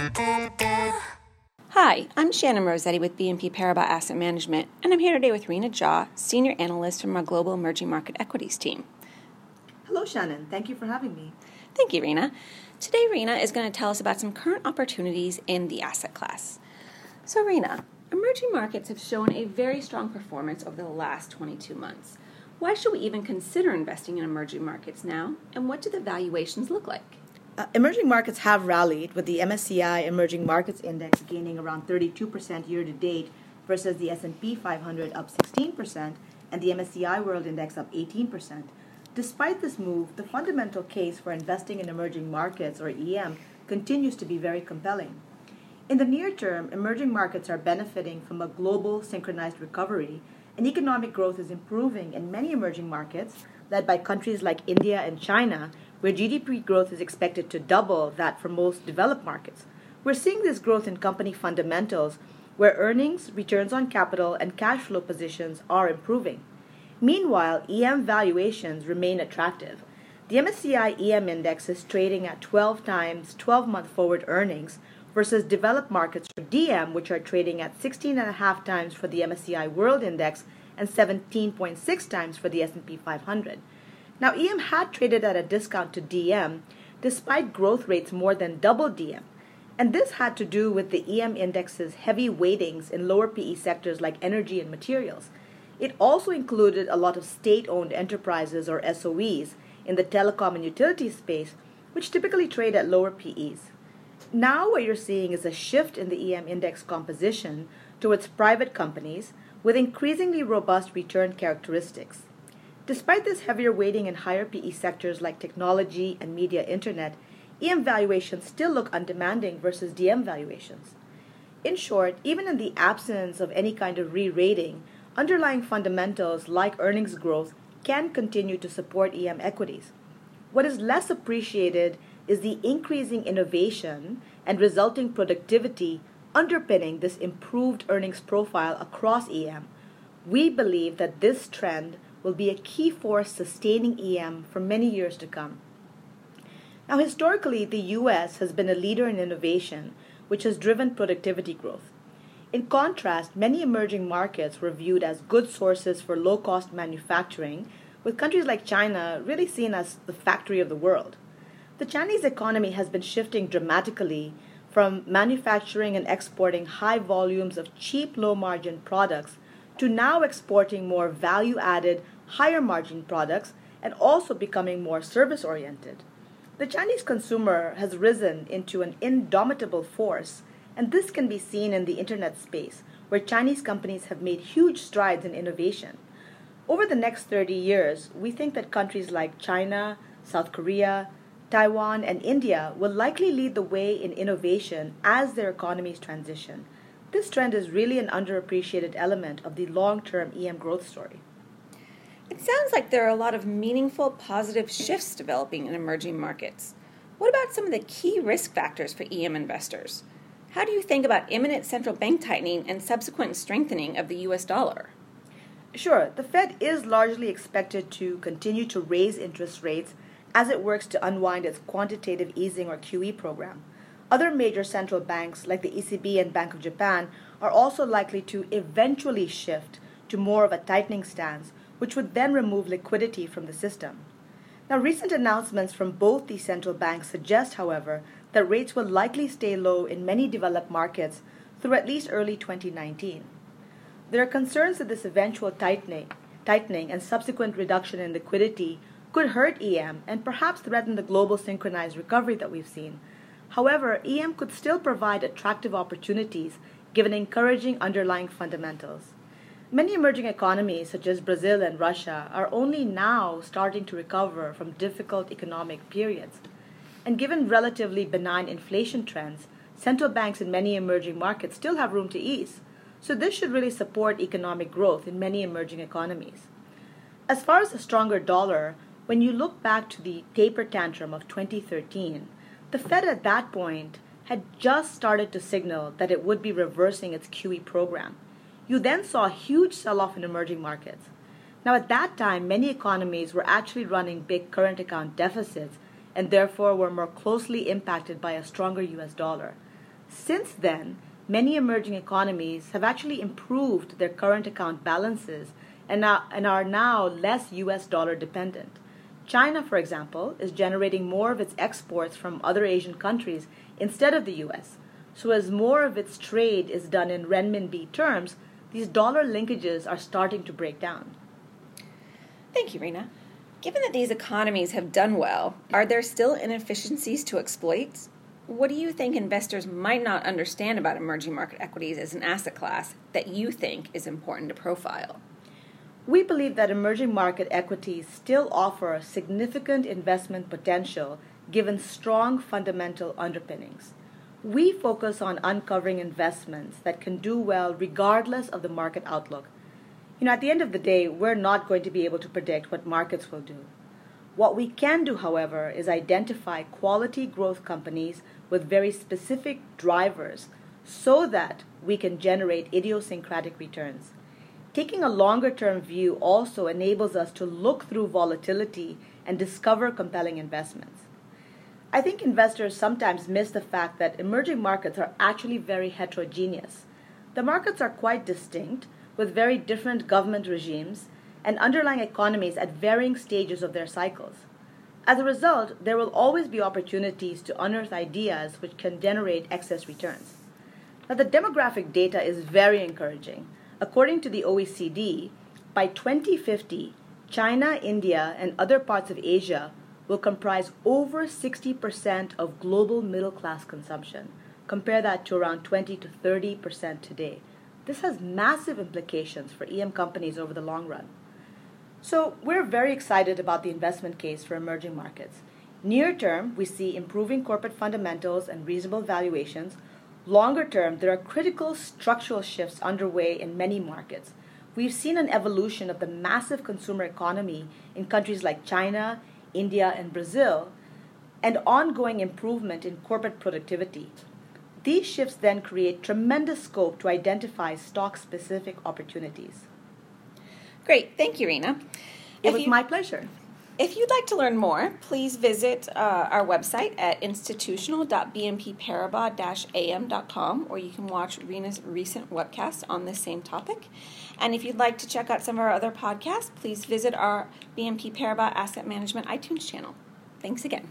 Hi, I'm Shannon Rossetti with BNP Paribas Asset Management, and I'm here today with Rina Jha, Senior Analyst from our Global Emerging Market Equities team. Hello, Shannon. Thank you for having me. Thank you, Rina. Today, Rina is going to tell us about some current opportunities in the asset class. So, Rina, emerging markets have shown a very strong performance over the last 22 months. Why should we even consider investing in emerging markets now, and what do the valuations look like? Uh, emerging markets have rallied, with the MSCI Emerging Markets Index gaining around 32% year to date versus the S&P 500 up 16% and the MSCI World Index up 18%. Despite this move, the fundamental case for investing in emerging markets or EM continues to be very compelling. In the near term, emerging markets are benefiting from a global synchronized recovery, and economic growth is improving in many emerging markets, led by countries like India and China, where GDP growth is expected to double that for most developed markets. We're seeing this growth in company fundamentals, where earnings, returns on capital, and cash flow positions are improving. Meanwhile, EM valuations remain attractive. The MSCI EM index is trading at 12 times 12 month forward earnings versus developed markets for DM, which are trading at 16.5 times for the MSCI World Index and 17.6 times for the S&P 500. Now, EM had traded at a discount to DM despite growth rates more than double DM. And this had to do with the EM index's heavy weightings in lower PE sectors like energy and materials. It also included a lot of state owned enterprises or SOEs in the telecom and utility space, which typically trade at lower PEs. Now, what you're seeing is a shift in the EM index composition towards private companies with increasingly robust return characteristics. Despite this heavier weighting in higher PE sectors like technology and media internet, EM valuations still look undemanding versus DM valuations. In short, even in the absence of any kind of re rating, underlying fundamentals like earnings growth can continue to support EM equities. What is less appreciated is the increasing innovation and resulting productivity underpinning this improved earnings profile across EM. We believe that this trend will be a key force sustaining EM for many years to come. Now, historically, the US has been a leader in innovation, which has driven productivity growth. In contrast, many emerging markets were viewed as good sources for low cost manufacturing, with countries like China really seen as the factory of the world. The Chinese economy has been shifting dramatically from manufacturing and exporting high volumes of cheap, low margin products to now exporting more value added, higher margin products and also becoming more service oriented. The Chinese consumer has risen into an indomitable force, and this can be seen in the internet space, where Chinese companies have made huge strides in innovation. Over the next 30 years, we think that countries like China, South Korea, Taiwan, and India will likely lead the way in innovation as their economies transition. This trend is really an underappreciated element of the long term EM growth story. It sounds like there are a lot of meaningful positive shifts developing in emerging markets. What about some of the key risk factors for EM investors? How do you think about imminent central bank tightening and subsequent strengthening of the US dollar? Sure, the Fed is largely expected to continue to raise interest rates as it works to unwind its quantitative easing or QE program. Other major central banks, like the ECB and Bank of Japan, are also likely to eventually shift to more of a tightening stance, which would then remove liquidity from the system. Now, recent announcements from both these central banks suggest, however, that rates will likely stay low in many developed markets through at least early 2019. There are concerns that this eventual tightening, tightening and subsequent reduction in liquidity could hurt EM and perhaps threaten the global synchronized recovery that we've seen, However, EM could still provide attractive opportunities given encouraging underlying fundamentals. Many emerging economies, such as Brazil and Russia, are only now starting to recover from difficult economic periods. And given relatively benign inflation trends, central banks in many emerging markets still have room to ease. So, this should really support economic growth in many emerging economies. As far as a stronger dollar, when you look back to the taper tantrum of 2013, the Fed at that point had just started to signal that it would be reversing its QE program. You then saw a huge sell off in emerging markets. Now, at that time, many economies were actually running big current account deficits and therefore were more closely impacted by a stronger US dollar. Since then, many emerging economies have actually improved their current account balances and are, and are now less US dollar dependent. China, for example, is generating more of its exports from other Asian countries instead of the US. So, as more of its trade is done in renminbi terms, these dollar linkages are starting to break down. Thank you, Rina. Given that these economies have done well, are there still inefficiencies to exploit? What do you think investors might not understand about emerging market equities as an asset class that you think is important to profile? We believe that emerging market equities still offer significant investment potential given strong fundamental underpinnings. We focus on uncovering investments that can do well regardless of the market outlook you know, at the end of the day, we're not going to be able to predict what markets will do. What we can do, however, is identify quality growth companies with very specific drivers so that we can generate idiosyncratic returns. Taking a longer term view also enables us to look through volatility and discover compelling investments. I think investors sometimes miss the fact that emerging markets are actually very heterogeneous. The markets are quite distinct, with very different government regimes and underlying economies at varying stages of their cycles. As a result, there will always be opportunities to unearth ideas which can generate excess returns. Now, the demographic data is very encouraging. According to the OECD, by 2050, China, India, and other parts of Asia will comprise over 60% of global middle class consumption. Compare that to around 20 to 30% today. This has massive implications for EM companies over the long run. So, we're very excited about the investment case for emerging markets. Near term, we see improving corporate fundamentals and reasonable valuations. Longer term, there are critical structural shifts underway in many markets. We've seen an evolution of the massive consumer economy in countries like China, India, and Brazil, and ongoing improvement in corporate productivity. These shifts then create tremendous scope to identify stock specific opportunities. Great, thank you, Rina. It if was you, my pleasure. If you'd like to learn more, please visit uh, our website at institutional.bnpparibas-am.com, or you can watch Rina's recent webcast on this same topic. And if you'd like to check out some of our other podcasts, please visit our BNP Paribas Asset Management iTunes channel. Thanks again.